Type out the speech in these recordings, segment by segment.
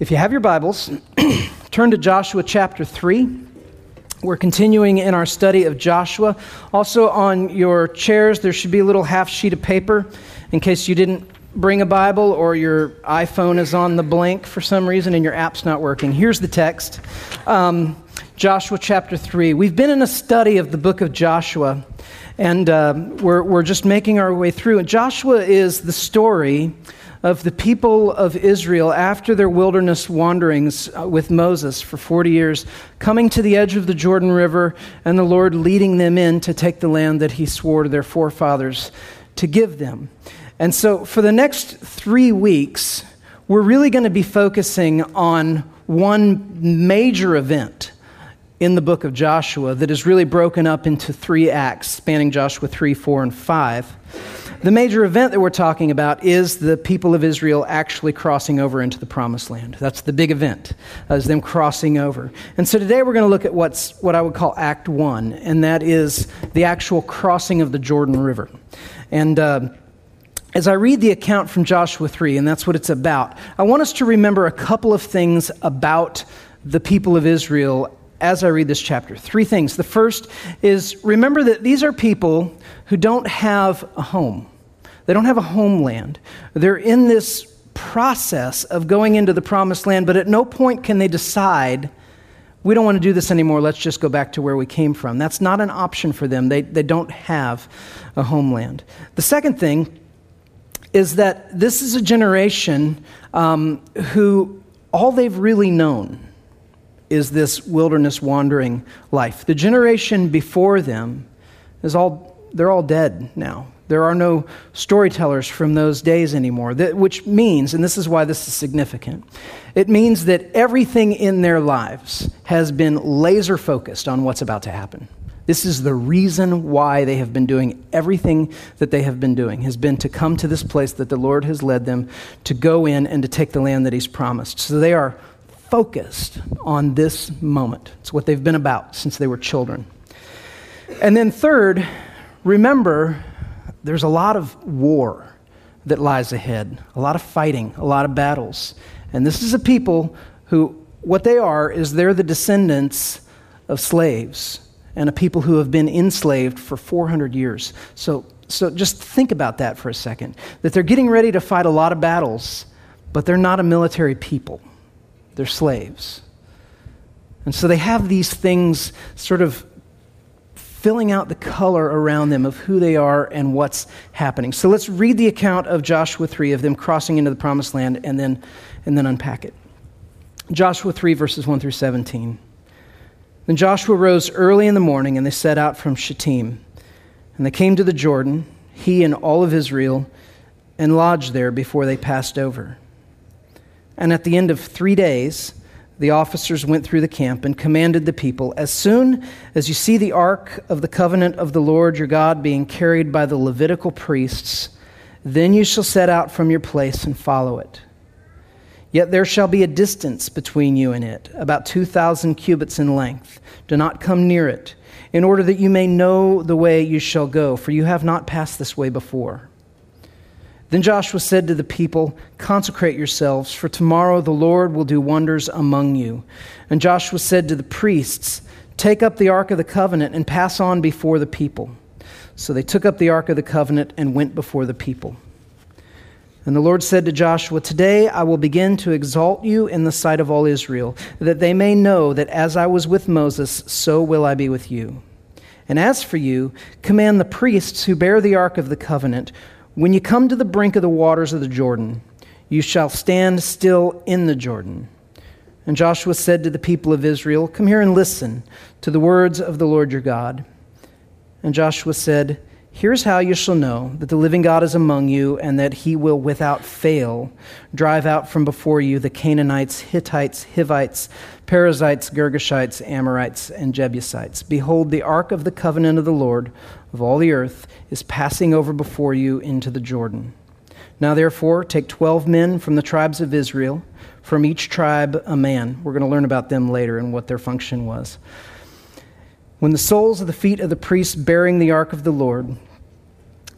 If you have your Bibles, turn to Joshua chapter 3. We're continuing in our study of Joshua. Also, on your chairs, there should be a little half sheet of paper in case you didn't bring a Bible or your iPhone is on the blank for some reason and your app's not working. Here's the text um, Joshua chapter 3. We've been in a study of the book of Joshua, and uh, we're, we're just making our way through. And Joshua is the story of the people of Israel after their wilderness wanderings uh, with Moses for 40 years, coming to the edge of the Jordan River, and the Lord leading them in to take the land that He swore to their forefathers to give them. And so, for the next three weeks, we're really going to be focusing on one major event in the book of Joshua that is really broken up into three acts spanning Joshua 3, 4, and 5. The major event that we're talking about is the people of Israel actually crossing over into the promised land. That's the big event, as them crossing over. And so today we're going to look at what's what I would call Act One, and that is the actual crossing of the Jordan River. And uh, as I read the account from Joshua 3, and that's what it's about, I want us to remember a couple of things about the people of Israel as I read this chapter. Three things. The first is remember that these are people who don't have a home, they don't have a homeland. They're in this process of going into the promised land, but at no point can they decide. We don't want to do this anymore. Let's just go back to where we came from. That's not an option for them. They, they don't have a homeland. The second thing is that this is a generation um, who all they've really known is this wilderness wandering life. The generation before them is all, they're all dead now. There are no storytellers from those days anymore, that, which means, and this is why this is significant, it means that everything in their lives has been laser focused on what's about to happen. This is the reason why they have been doing everything that they have been doing, has been to come to this place that the Lord has led them to go in and to take the land that He's promised. So they are focused on this moment. It's what they've been about since they were children. And then, third, remember there's a lot of war that lies ahead, a lot of fighting, a lot of battles. And this is a people who, what they are, is they're the descendants of slaves and a people who have been enslaved for 400 years. So, so just think about that for a second that they're getting ready to fight a lot of battles, but they're not a military people. They're slaves. And so they have these things sort of filling out the color around them of who they are and what's happening. So let's read the account of Joshua 3 of them crossing into the promised land and then, and then unpack it. Joshua 3, verses 1 through 17. Then Joshua rose early in the morning and they set out from Shittim. And they came to the Jordan, he and all of Israel, and lodged there before they passed over. And at the end of three days, the officers went through the camp and commanded the people As soon as you see the ark of the covenant of the Lord your God being carried by the Levitical priests, then you shall set out from your place and follow it. Yet there shall be a distance between you and it, about 2,000 cubits in length. Do not come near it, in order that you may know the way you shall go, for you have not passed this way before. Then Joshua said to the people, Consecrate yourselves, for tomorrow the Lord will do wonders among you. And Joshua said to the priests, Take up the ark of the covenant and pass on before the people. So they took up the ark of the covenant and went before the people. And the Lord said to Joshua, Today I will begin to exalt you in the sight of all Israel, that they may know that as I was with Moses, so will I be with you. And as for you, command the priests who bear the ark of the covenant, when you come to the brink of the waters of the Jordan, you shall stand still in the Jordan. And Joshua said to the people of Israel, Come here and listen to the words of the Lord your God. And Joshua said, Here's how you shall know that the living God is among you, and that he will without fail drive out from before you the Canaanites, Hittites, Hivites, Perizzites, Girgashites, Amorites, and Jebusites. Behold, the ark of the covenant of the Lord of all the earth is passing over before you into the Jordan. Now, therefore, take 12 men from the tribes of Israel, from each tribe a man. We're going to learn about them later and what their function was. When the soles of the feet of the priests bearing the ark of the Lord,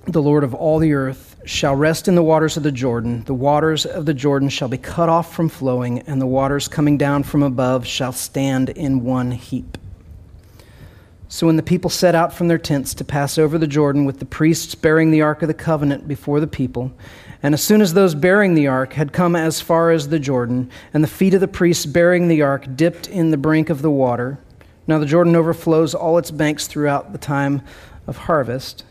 the Lord of all the earth, shall rest in the waters of the Jordan. The waters of the Jordan shall be cut off from flowing, and the waters coming down from above shall stand in one heap. So when the people set out from their tents to pass over the Jordan with the priests bearing the ark of the covenant before the people, and as soon as those bearing the ark had come as far as the Jordan, and the feet of the priests bearing the ark dipped in the brink of the water, now the Jordan overflows all its banks throughout the time of harvest.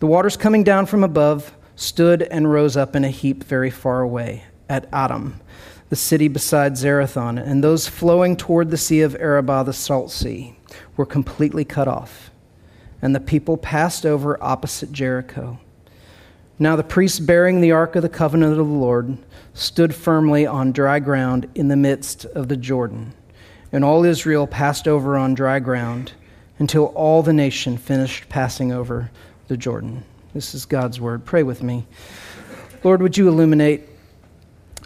The waters coming down from above stood and rose up in a heap very far away at Adam, the city beside Zarethan, and those flowing toward the sea of Arabah, the salt sea, were completely cut off. And the people passed over opposite Jericho. Now the priests bearing the ark of the covenant of the Lord stood firmly on dry ground in the midst of the Jordan. And all Israel passed over on dry ground until all the nation finished passing over the Jordan. This is God's word. Pray with me. Lord, would you illuminate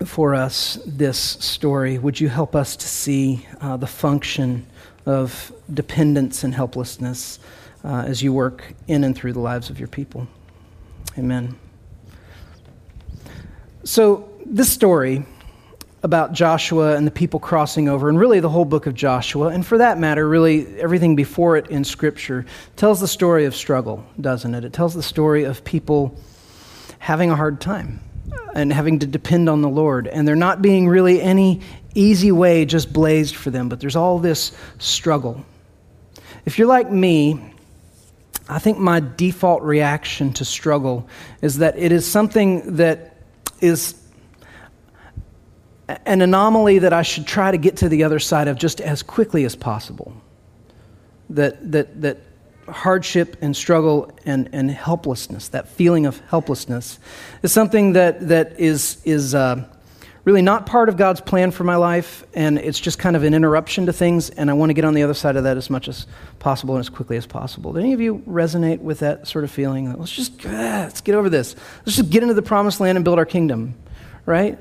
for us this story? Would you help us to see uh, the function of dependence and helplessness uh, as you work in and through the lives of your people? Amen. So, this story about Joshua and the people crossing over, and really the whole book of Joshua, and for that matter, really everything before it in Scripture, tells the story of struggle, doesn't it? It tells the story of people having a hard time and having to depend on the Lord, and there not being really any easy way just blazed for them, but there's all this struggle. If you're like me, I think my default reaction to struggle is that it is something that is an anomaly that I should try to get to the other side of just as quickly as possible. That, that, that hardship and struggle and, and helplessness, that feeling of helplessness, is something that, that is, is uh, really not part of God's plan for my life, and it's just kind of an interruption to things, and I want to get on the other side of that as much as possible and as quickly as possible. Do any of you resonate with that sort of feeling? Let's just, ah, let's get over this. Let's just get into the promised land and build our kingdom, right?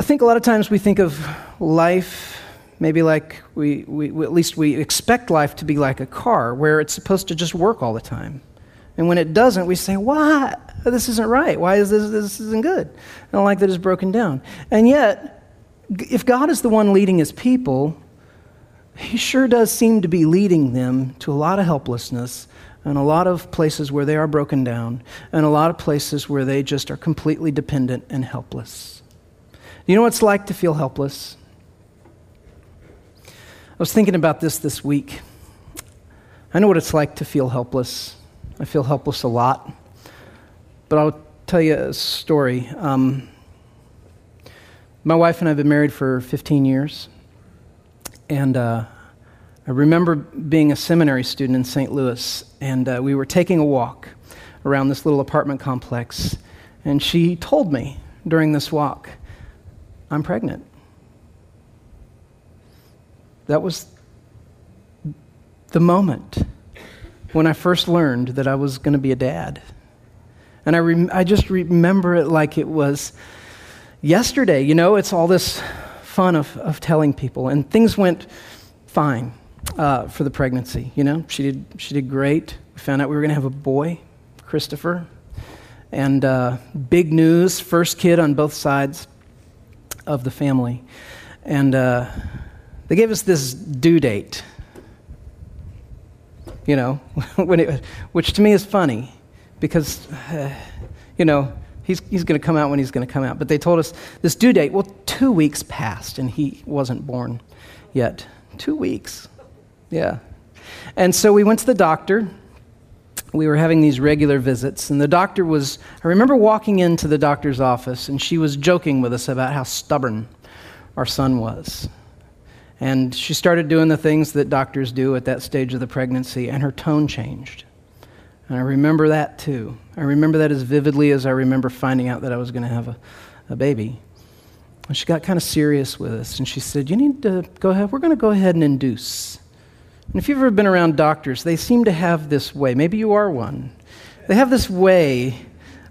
I think a lot of times we think of life maybe like we, we, at least we expect life to be like a car where it's supposed to just work all the time. And when it doesn't, we say, why? This isn't right. Why is this, this isn't good? I don't like that it's broken down. And yet, if God is the one leading his people, he sure does seem to be leading them to a lot of helplessness and a lot of places where they are broken down and a lot of places where they just are completely dependent and helpless. You know what it's like to feel helpless? I was thinking about this this week. I know what it's like to feel helpless. I feel helpless a lot. But I'll tell you a story. Um, my wife and I have been married for 15 years. And uh, I remember being a seminary student in St. Louis, and uh, we were taking a walk around this little apartment complex. And she told me during this walk, I'm pregnant. That was the moment when I first learned that I was going to be a dad. And I, rem- I just remember it like it was yesterday. You know, it's all this fun of, of telling people. And things went fine uh, for the pregnancy. You know, she did, she did great. We found out we were going to have a boy, Christopher. And uh, big news, first kid on both sides of the family. And uh, they gave us this due date, you know, when it, which to me is funny because, uh, you know, he's, he's going to come out when he's going to come out. But they told us this due date. Well, two weeks passed and he wasn't born yet. Two weeks. Yeah. And so we went to the doctor we were having these regular visits, and the doctor was. I remember walking into the doctor's office, and she was joking with us about how stubborn our son was. And she started doing the things that doctors do at that stage of the pregnancy, and her tone changed. And I remember that too. I remember that as vividly as I remember finding out that I was going to have a, a baby. And she got kind of serious with us, and she said, You need to go ahead, we're going to go ahead and induce. And if you've ever been around doctors, they seem to have this way, maybe you are one, they have this way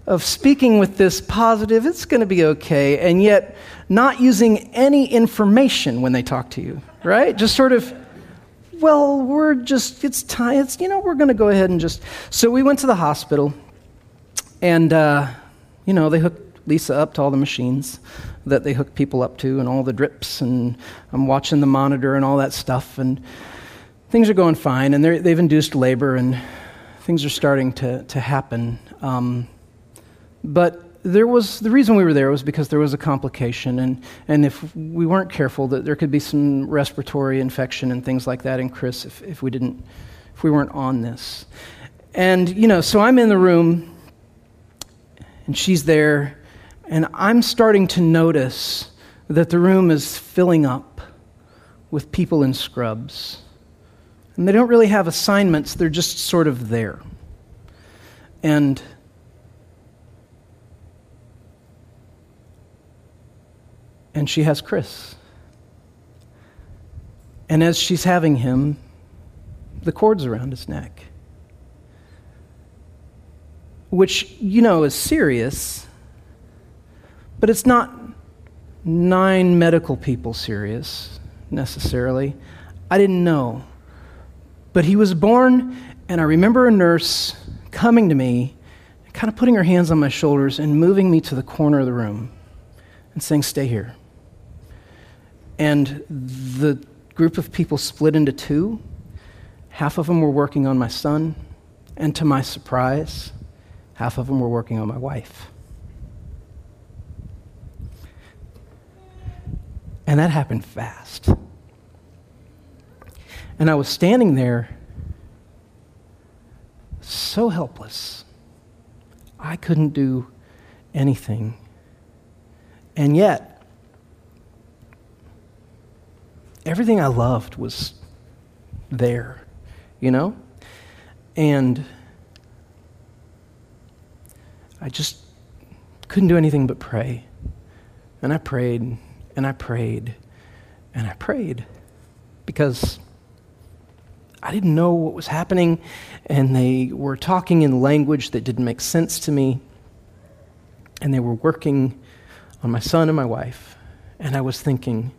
of speaking with this positive, it's going to be okay, and yet not using any information when they talk to you, right? Just sort of, well, we're just, it's time, it's, you know, we're going to go ahead and just. So we went to the hospital, And, uh, you know, they hooked Lisa up to all the machines that they hook people up to and all the drips. And I'm watching the monitor and all that stuff. And things are going fine. And they've induced labor and things are starting to, to happen. Um, but there was the reason we were there was because there was a complication, and, and if we weren't careful, that there could be some respiratory infection and things like that in Chris if, if we didn't if we weren't on this. And you know, so I'm in the room, and she's there, and I'm starting to notice that the room is filling up with people in scrubs. And they don't really have assignments, they're just sort of there. And and she has Chris. And as she's having him, the cord's around his neck. Which, you know, is serious, but it's not nine medical people serious necessarily. I didn't know. But he was born, and I remember a nurse coming to me, kind of putting her hands on my shoulders and moving me to the corner of the room and saying, Stay here. And the group of people split into two. Half of them were working on my son, and to my surprise, half of them were working on my wife. And that happened fast. And I was standing there so helpless. I couldn't do anything. And yet, everything I loved was there, you know? And I just couldn't do anything but pray. And I prayed, and I prayed, and I prayed because I didn't know what was happening, and they were talking in language that didn't make sense to me, and they were working on my son and my wife. And I was thinking,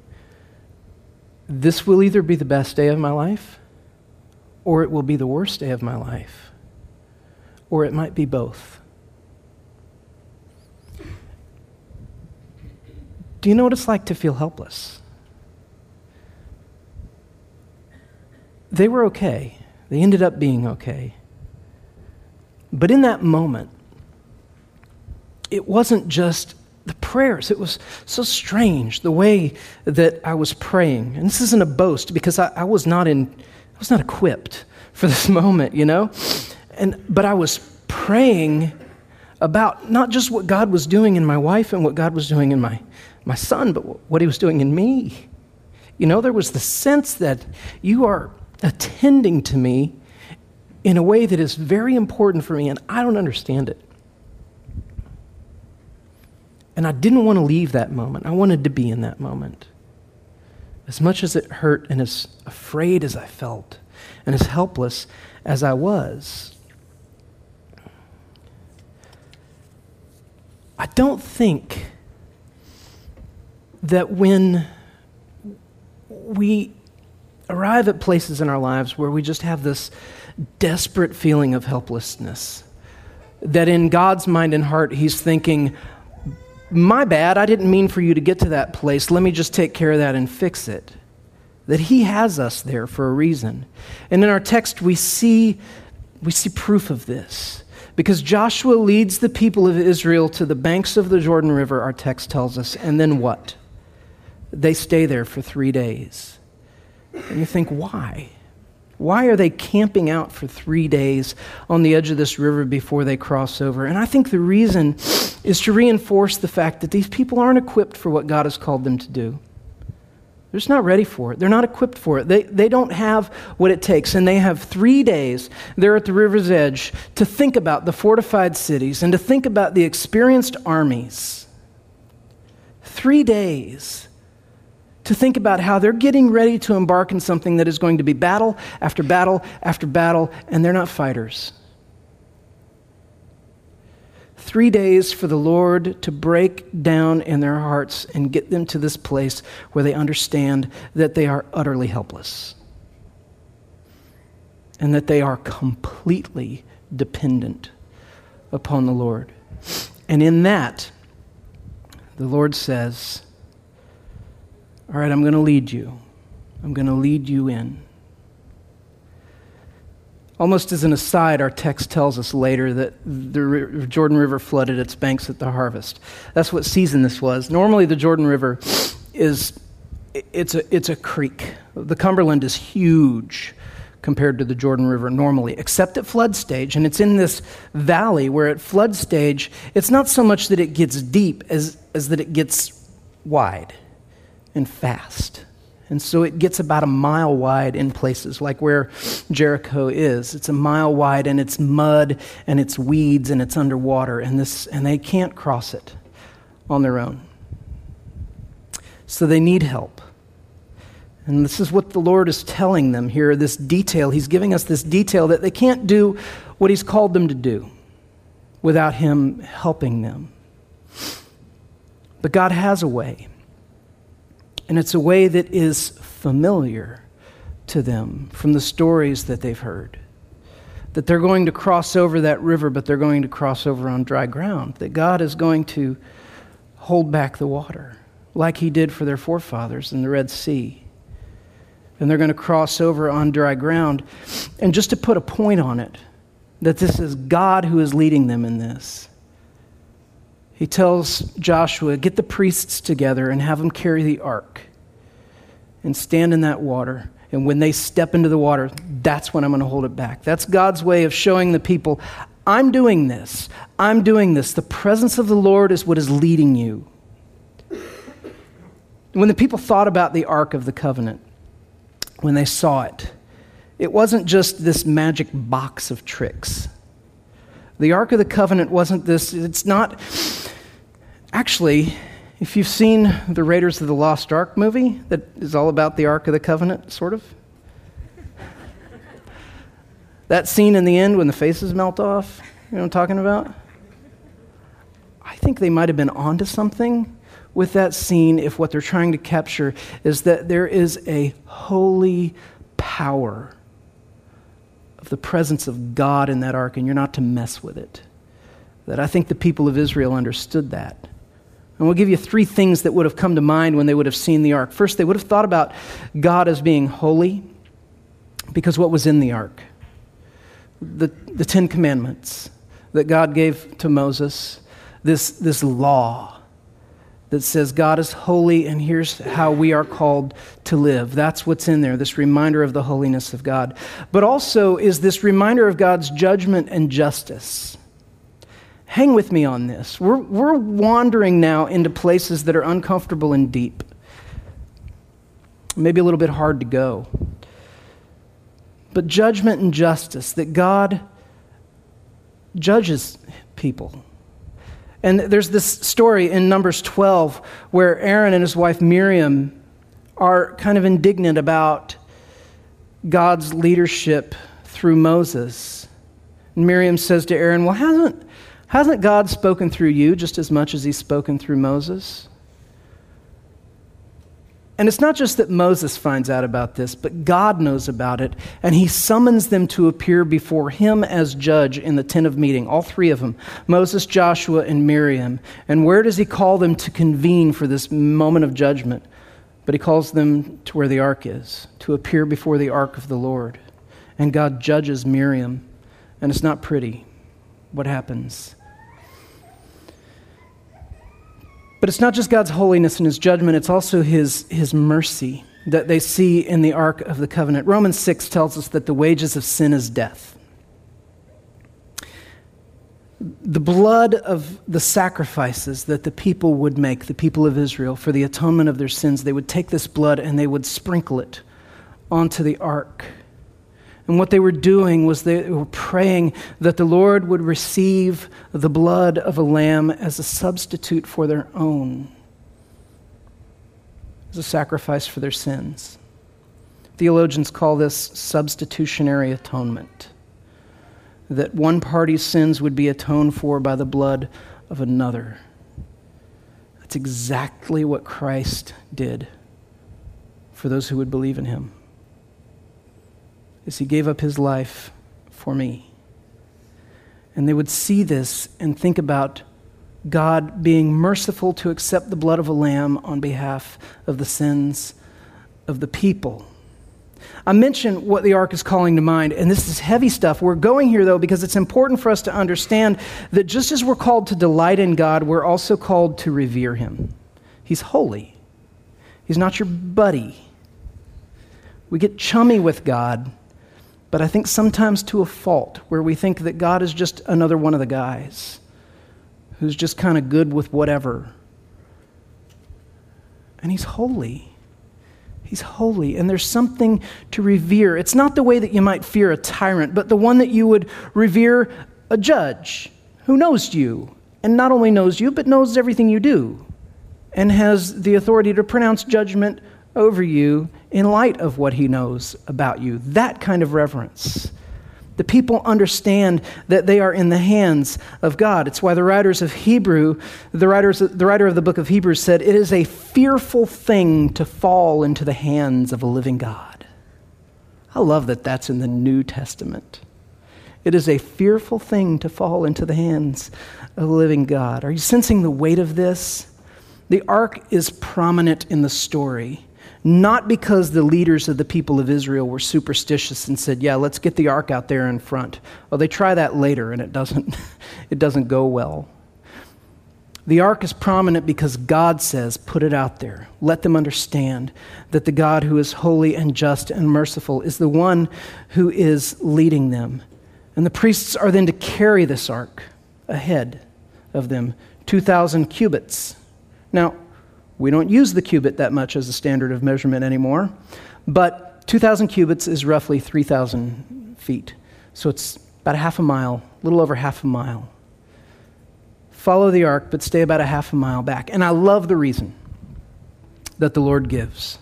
this will either be the best day of my life or it will be the worst day of my life, or it might be both. Do you know what it's like to feel helpless? They were okay. They ended up being okay. But in that moment, it wasn't just the prayers. It was so strange the way that I was praying. And this isn't a boast because I, I, was not in, I was not equipped for this moment, you know? And but I was praying about not just what God was doing in my wife and what God was doing in my, my son, but what he was doing in me. You know, there was the sense that you are attending to me in a way that is very important for me, and I don't understand it. And I didn't want to leave that moment. I wanted to be in that moment. As much as it hurt and as afraid as I felt and as helpless as I was. I don't think that when we arrive at places in our lives where we just have this desperate feeling of helplessness, that in God's mind and heart, He's thinking, my bad, I didn't mean for you to get to that place. Let me just take care of that and fix it. That He has us there for a reason. And in our text, we see, we see proof of this. Because Joshua leads the people of Israel to the banks of the Jordan River, our text tells us. And then what? They stay there for three days. And you think, why? Why are they camping out for three days on the edge of this river before they cross over? And I think the reason is to reinforce the fact that these people aren't equipped for what God has called them to do. They're just not ready for it. They're not equipped for it. They, they don't have what it takes. And they have three days there at the river's edge to think about the fortified cities and to think about the experienced armies. Three days to think about how they're getting ready to embark in something that is going to be battle after battle after battle, and they're not fighters. Three days for the Lord to break down in their hearts and get them to this place where they understand that they are utterly helpless and that they are completely dependent upon the Lord. And in that, the Lord says, All right, I'm going to lead you. I'm going to lead you in. Almost as an aside, our text tells us later that the Jordan River flooded its banks at the harvest. That's what season this was. Normally, the Jordan River is it's a, it's a creek. The Cumberland is huge compared to the Jordan River normally, except at flood stage. And it's in this valley where at flood stage, it's not so much that it gets deep as, as that it gets wide and fast. And so it gets about a mile wide in places like where Jericho is. It's a mile wide and it's mud and it's weeds and it's underwater and this and they can't cross it on their own. So they need help. And this is what the Lord is telling them here this detail. He's giving us this detail that they can't do what He's called them to do without Him helping them. But God has a way. And it's a way that is familiar to them from the stories that they've heard. That they're going to cross over that river, but they're going to cross over on dry ground. That God is going to hold back the water, like He did for their forefathers in the Red Sea. And they're going to cross over on dry ground. And just to put a point on it, that this is God who is leading them in this. He tells Joshua, Get the priests together and have them carry the ark and stand in that water. And when they step into the water, that's when I'm going to hold it back. That's God's way of showing the people, I'm doing this. I'm doing this. The presence of the Lord is what is leading you. When the people thought about the Ark of the Covenant, when they saw it, it wasn't just this magic box of tricks. The Ark of the Covenant wasn't this, it's not Actually, if you've seen the Raiders of the Lost Ark movie that is all about the Ark of the Covenant, sort of, that scene in the end when the faces melt off, you know what I'm talking about? I think they might have been onto something with that scene if what they're trying to capture is that there is a holy power of the presence of God in that ark, and you're not to mess with it. That I think the people of Israel understood that. And we'll give you three things that would have come to mind when they would have seen the ark. First, they would have thought about God as being holy because what was in the ark? The, the Ten Commandments that God gave to Moses, this, this law that says God is holy and here's how we are called to live. That's what's in there, this reminder of the holiness of God. But also is this reminder of God's judgment and justice. Hang with me on this. We're, we're wandering now into places that are uncomfortable and deep, maybe a little bit hard to go. But judgment and justice, that God judges people. And there's this story in Numbers 12 where Aaron and his wife Miriam are kind of indignant about God's leadership through Moses. And Miriam says to Aaron, Well, hasn't, Hasn't God spoken through you just as much as he's spoken through Moses? And it's not just that Moses finds out about this, but God knows about it, and he summons them to appear before him as judge in the tent of meeting, all three of them Moses, Joshua, and Miriam. And where does he call them to convene for this moment of judgment? But he calls them to where the ark is, to appear before the ark of the Lord. And God judges Miriam, and it's not pretty what happens. But it's not just God's holiness and his judgment, it's also his, his mercy that they see in the Ark of the Covenant. Romans 6 tells us that the wages of sin is death. The blood of the sacrifices that the people would make, the people of Israel, for the atonement of their sins, they would take this blood and they would sprinkle it onto the ark. And what they were doing was they were praying that the Lord would receive the blood of a lamb as a substitute for their own, as a sacrifice for their sins. Theologians call this substitutionary atonement. That one party's sins would be atoned for by the blood of another. That's exactly what Christ did for those who would believe in him is he gave up his life for me. And they would see this and think about God being merciful to accept the blood of a lamb on behalf of the sins of the people. I mentioned what the ark is calling to mind, and this is heavy stuff. We're going here, though, because it's important for us to understand that just as we're called to delight in God, we're also called to revere Him. He's holy, He's not your buddy. We get chummy with God, but I think sometimes to a fault, where we think that God is just another one of the guys who's just kind of good with whatever. And He's holy. He's holy, and there's something to revere. It's not the way that you might fear a tyrant, but the one that you would revere a judge who knows you, and not only knows you, but knows everything you do, and has the authority to pronounce judgment over you in light of what he knows about you. That kind of reverence. The people understand that they are in the hands of God. It's why the writers of Hebrew, the, writers, the writer of the book of Hebrews said, It is a fearful thing to fall into the hands of a living God. I love that that's in the New Testament. It is a fearful thing to fall into the hands of a living God. Are you sensing the weight of this? The ark is prominent in the story not because the leaders of the people of Israel were superstitious and said, "Yeah, let's get the ark out there in front." Well, they try that later and it doesn't it doesn't go well. The ark is prominent because God says, "Put it out there. Let them understand that the God who is holy and just and merciful is the one who is leading them." And the priests are then to carry this ark ahead of them, 2,000 cubits. Now, we don't use the cubit that much as a standard of measurement anymore, but 2,000 cubits is roughly 3,000 feet. So it's about a half a mile, a little over half a mile. Follow the ark, but stay about a half a mile back. And I love the reason that the Lord gives.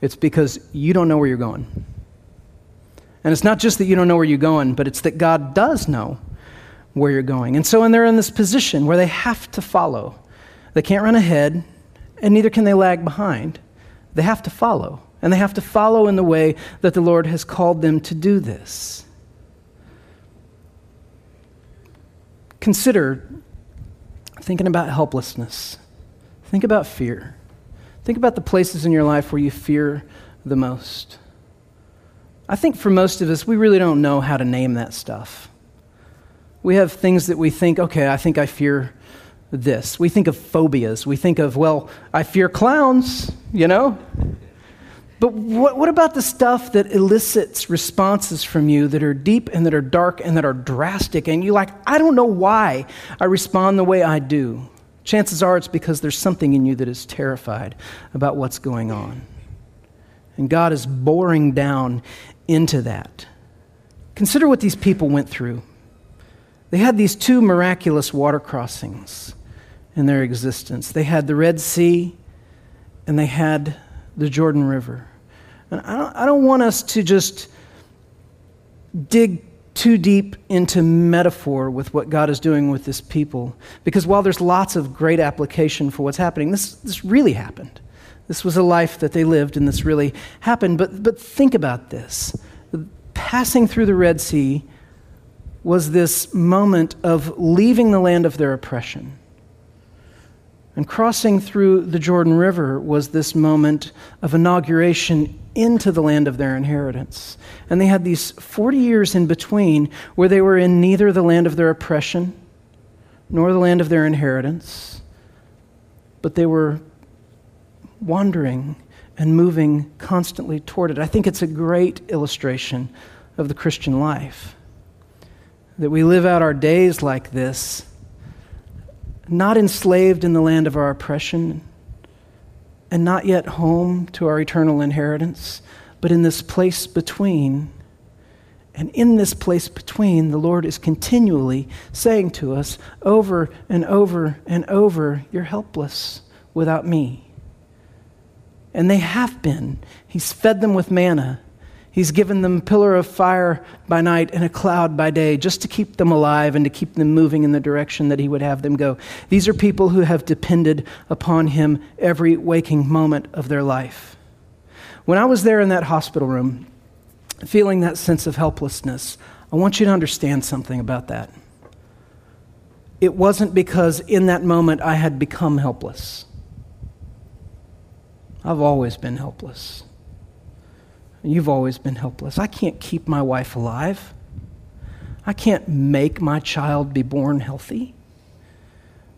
It's because you don't know where you're going. And it's not just that you don't know where you're going, but it's that God does know where you're going. And so when they're in this position where they have to follow, they can't run ahead, and neither can they lag behind. They have to follow, and they have to follow in the way that the Lord has called them to do this. Consider thinking about helplessness, think about fear. Think about the places in your life where you fear the most. I think for most of us, we really don't know how to name that stuff. We have things that we think, okay, I think I fear this. We think of phobias. We think of, well, I fear clowns, you know? But what, what about the stuff that elicits responses from you that are deep and that are dark and that are drastic? And you're like, I don't know why I respond the way I do. Chances are it's because there's something in you that is terrified about what's going on. And God is boring down into that. Consider what these people went through. They had these two miraculous water crossings in their existence. They had the Red Sea and they had the Jordan River. And I don't, I don't want us to just dig too deep into metaphor with what God is doing with this people. Because while there's lots of great application for what's happening, this, this really happened. This was a life that they lived, and this really happened. But, but think about this passing through the Red Sea was this moment of leaving the land of their oppression and crossing through the Jordan River was this moment of inauguration into the land of their inheritance. And they had these 40 years in between where they were in neither the land of their oppression nor the land of their inheritance, but they were wandering and moving constantly toward it. I think it's a great illustration of the Christian life that we live out our days like this not enslaved in the land of our oppression, and not yet home to our eternal inheritance, but in this place between. And in this place between, the Lord is continually saying to us over and over and over, You're helpless without me. And they have been. He's fed them with manna. He's given them pillar of fire by night and a cloud by day just to keep them alive and to keep them moving in the direction that He would have them go. These are people who have depended upon Him every waking moment of their life. When I was there in that hospital room, feeling that sense of helplessness, I want you to understand something about that. it wasn't because in that moment I had become helpless. I've always been helpless. You've always been helpless. I can't keep my wife alive. I can't make my child be born healthy.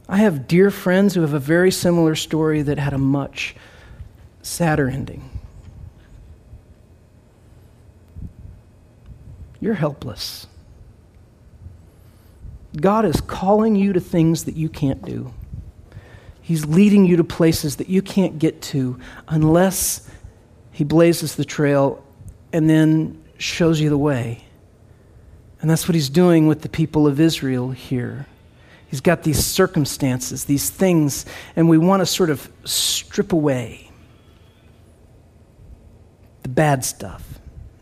I have dear friends who have a very similar story that had a much sadder ending. You're helpless. God is calling you to things that you can't do. He's leading you to places that you can't get to unless He blazes the trail and then shows you the way. And that's what He's doing with the people of Israel here. He's got these circumstances, these things, and we want to sort of strip away the bad stuff.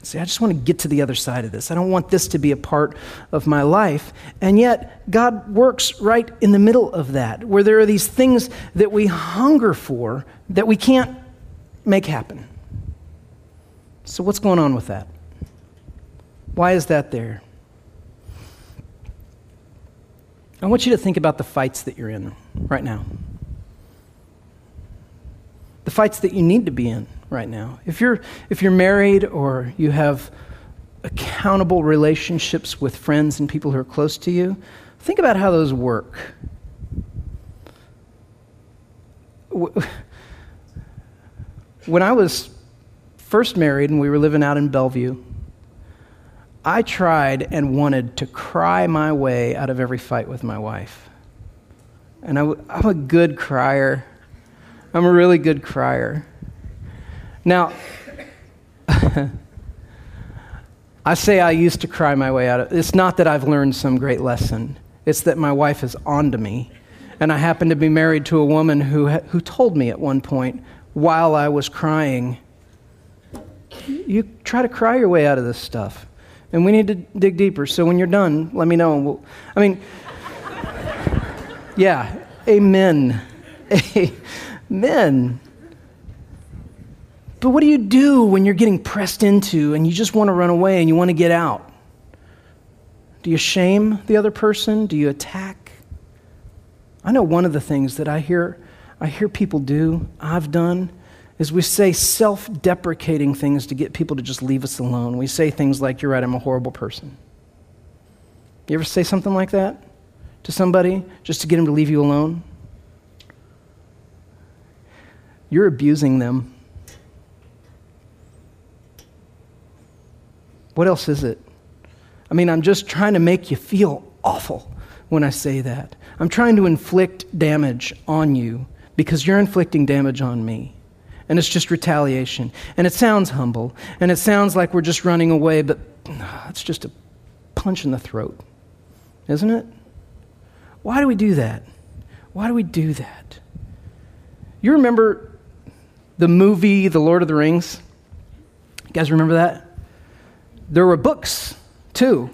See, I just want to get to the other side of this. I don't want this to be a part of my life. And yet, God works right in the middle of that, where there are these things that we hunger for that we can't make happen. So, what's going on with that? Why is that there? I want you to think about the fights that you're in right now. The fights that you need to be in right now. If you're, if you're married or you have accountable relationships with friends and people who are close to you, think about how those work. When I was first married and we were living out in Bellevue, I tried and wanted to cry my way out of every fight with my wife. And i w- I'm a good crier. I'm a really good crier. Now, I say I used to cry my way out of It's not that I've learned some great lesson, it's that my wife is on to me. And I happen to be married to a woman who, who told me at one point, while I was crying, you try to cry your way out of this stuff. And we need to dig deeper. So when you're done, let me know. We'll, I mean, yeah, amen. Amen. But what do you do when you're getting pressed into and you just want to run away and you want to get out? Do you shame the other person? Do you attack? I know one of the things that I hear, I hear people do, I've done, is we say self deprecating things to get people to just leave us alone. We say things like, You're right, I'm a horrible person. You ever say something like that to somebody just to get them to leave you alone? You're abusing them. What else is it? I mean, I'm just trying to make you feel awful when I say that. I'm trying to inflict damage on you because you're inflicting damage on me. And it's just retaliation. And it sounds humble. And it sounds like we're just running away, but ah, it's just a punch in the throat, isn't it? Why do we do that? Why do we do that? You remember the movie The Lord of the Rings? You guys remember that? There were books, too.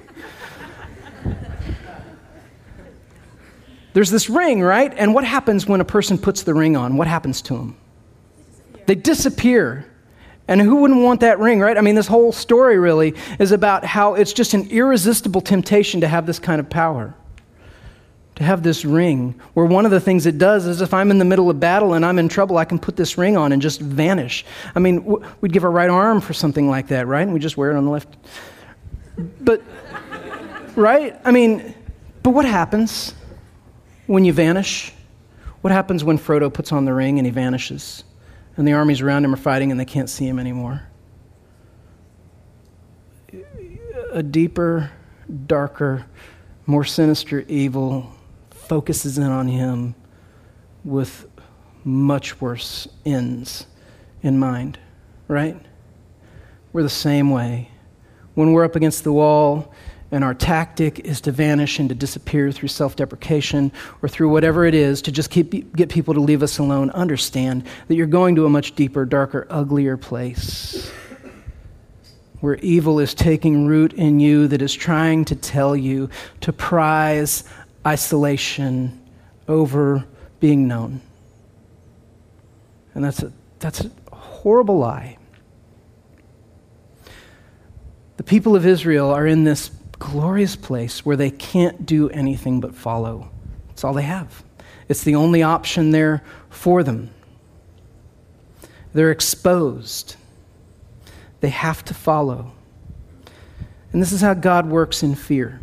There's this ring, right? And what happens when a person puts the ring on? What happens to them? They disappear. And who wouldn't want that ring, right? I mean, this whole story really is about how it's just an irresistible temptation to have this kind of power. To have this ring, where one of the things it does is if I'm in the middle of battle and I'm in trouble, I can put this ring on and just vanish. I mean, we'd give our right arm for something like that, right? And we just wear it on the left. But, right? I mean, but what happens when you vanish? What happens when Frodo puts on the ring and he vanishes? And the armies around him are fighting and they can't see him anymore? A deeper, darker, more sinister evil focuses in on him with much worse ends in mind, right? We're the same way. When we're up against the wall and our tactic is to vanish and to disappear through self deprecation or through whatever it is to just keep, get people to leave us alone, understand that you're going to a much deeper, darker, uglier place where evil is taking root in you that is trying to tell you to prize isolation over being known. And that's a, that's a horrible lie. The people of Israel are in this glorious place where they can't do anything but follow It's all they have. It's the only option there for them. They're exposed. They have to follow. And this is how God works in fear.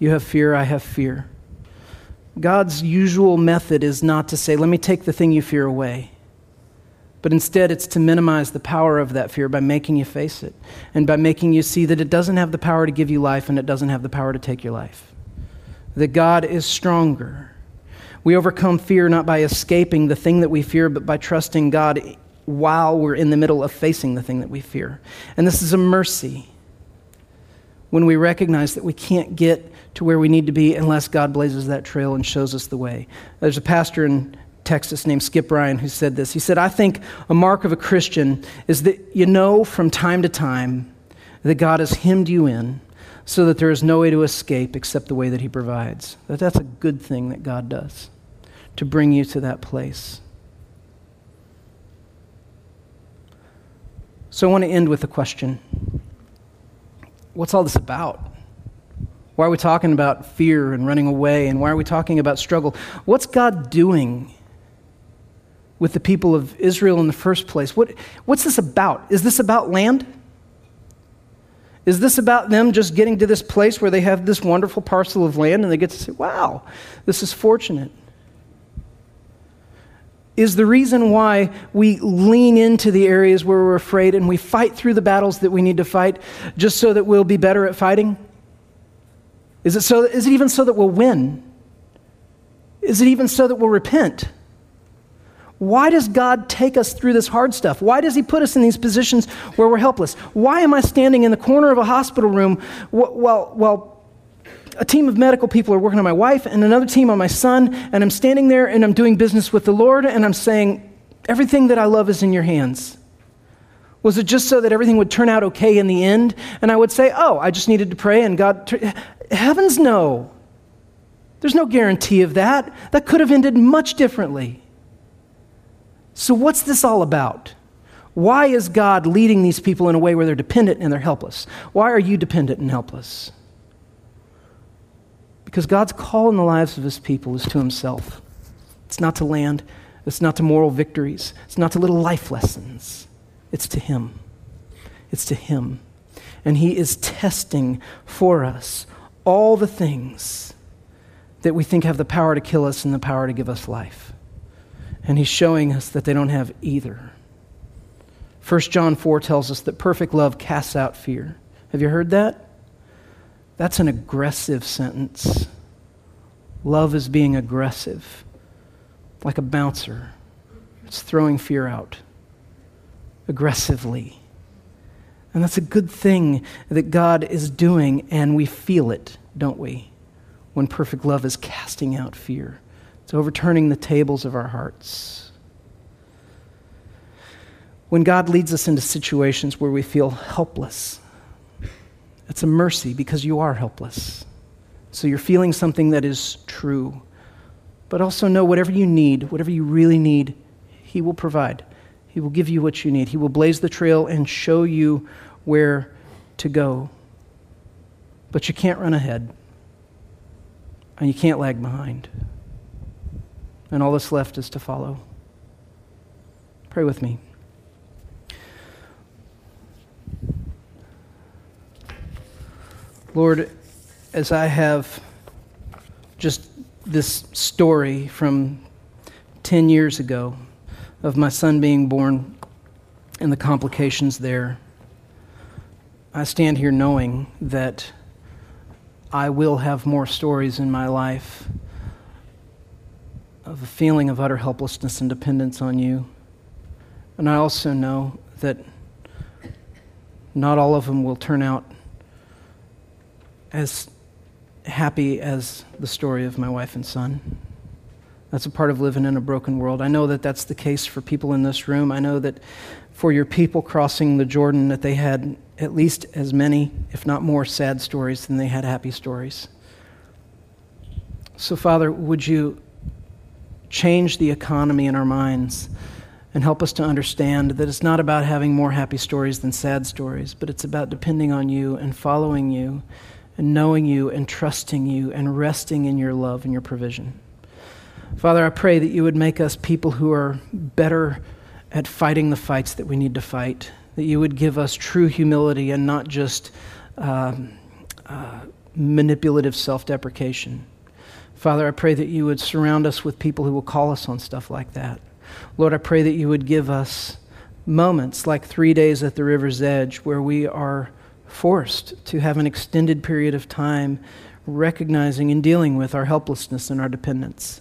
You have fear, I have fear. God's usual method is not to say, let me take the thing you fear away. But instead, it's to minimize the power of that fear by making you face it and by making you see that it doesn't have the power to give you life and it doesn't have the power to take your life. That God is stronger. We overcome fear not by escaping the thing that we fear, but by trusting God while we're in the middle of facing the thing that we fear. And this is a mercy when we recognize that we can't get to where we need to be unless God blazes that trail and shows us the way. There's a pastor in Texas named Skip Ryan who said this. He said, I think a mark of a Christian is that you know from time to time that God has hemmed you in so that there is no way to escape except the way that He provides. That that's a good thing that God does to bring you to that place. So I want to end with a question What's all this about? Why are we talking about fear and running away? And why are we talking about struggle? What's God doing with the people of Israel in the first place? What, what's this about? Is this about land? Is this about them just getting to this place where they have this wonderful parcel of land and they get to say, wow, this is fortunate? Is the reason why we lean into the areas where we're afraid and we fight through the battles that we need to fight just so that we'll be better at fighting? Is it, so, is it even so that we'll win? Is it even so that we'll repent? Why does God take us through this hard stuff? Why does He put us in these positions where we're helpless? Why am I standing in the corner of a hospital room while, while a team of medical people are working on my wife and another team on my son, and I'm standing there and I'm doing business with the Lord and I'm saying, Everything that I love is in your hands? Was it just so that everything would turn out okay in the end? And I would say, Oh, I just needed to pray and God. Heavens, no. There's no guarantee of that. That could have ended much differently. So, what's this all about? Why is God leading these people in a way where they're dependent and they're helpless? Why are you dependent and helpless? Because God's call in the lives of his people is to himself. It's not to land, it's not to moral victories, it's not to little life lessons. It's to him. It's to him. And he is testing for us all the things that we think have the power to kill us and the power to give us life. And he's showing us that they don't have either. 1 John 4 tells us that perfect love casts out fear. Have you heard that? That's an aggressive sentence. Love is being aggressive, like a bouncer. It's throwing fear out aggressively. And that's a good thing that God is doing, and we feel it, don't we? When perfect love is casting out fear. Overturning the tables of our hearts. When God leads us into situations where we feel helpless, it's a mercy because you are helpless. So you're feeling something that is true. But also know whatever you need, whatever you really need, He will provide. He will give you what you need. He will blaze the trail and show you where to go. But you can't run ahead, and you can't lag behind and all that's left is to follow. Pray with me. Lord, as I have just this story from 10 years ago of my son being born and the complications there, I stand here knowing that I will have more stories in my life of a feeling of utter helplessness and dependence on you. And I also know that not all of them will turn out as happy as the story of my wife and son. That's a part of living in a broken world. I know that that's the case for people in this room. I know that for your people crossing the Jordan that they had at least as many, if not more, sad stories than they had happy stories. So, Father, would you change the economy in our minds and help us to understand that it's not about having more happy stories than sad stories, but it's about depending on you and following you and knowing you and trusting you and resting in your love and your provision. Father, I pray that you would make us people who are better at fighting the fights that we need to fight, that you would give us true humility and not just uh, uh, manipulative self deprecation. Father, I pray that you would surround us with people who will call us on stuff like that. Lord, I pray that you would give us moments like three days at the river's edge where we are forced to have an extended period of time recognizing and dealing with our helplessness and our dependence.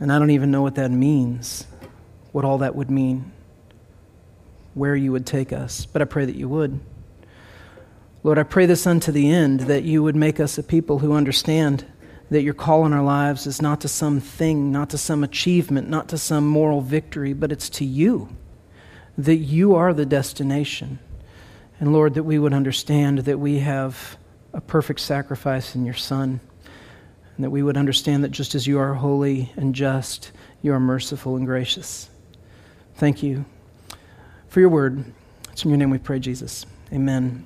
And I don't even know what that means, what all that would mean, where you would take us, but I pray that you would. Lord, I pray this unto the end that you would make us a people who understand that your call in our lives is not to some thing, not to some achievement, not to some moral victory, but it's to you. That you are the destination. And Lord, that we would understand that we have a perfect sacrifice in your Son. And that we would understand that just as you are holy and just, you are merciful and gracious. Thank you for your word. It's in your name we pray, Jesus. Amen.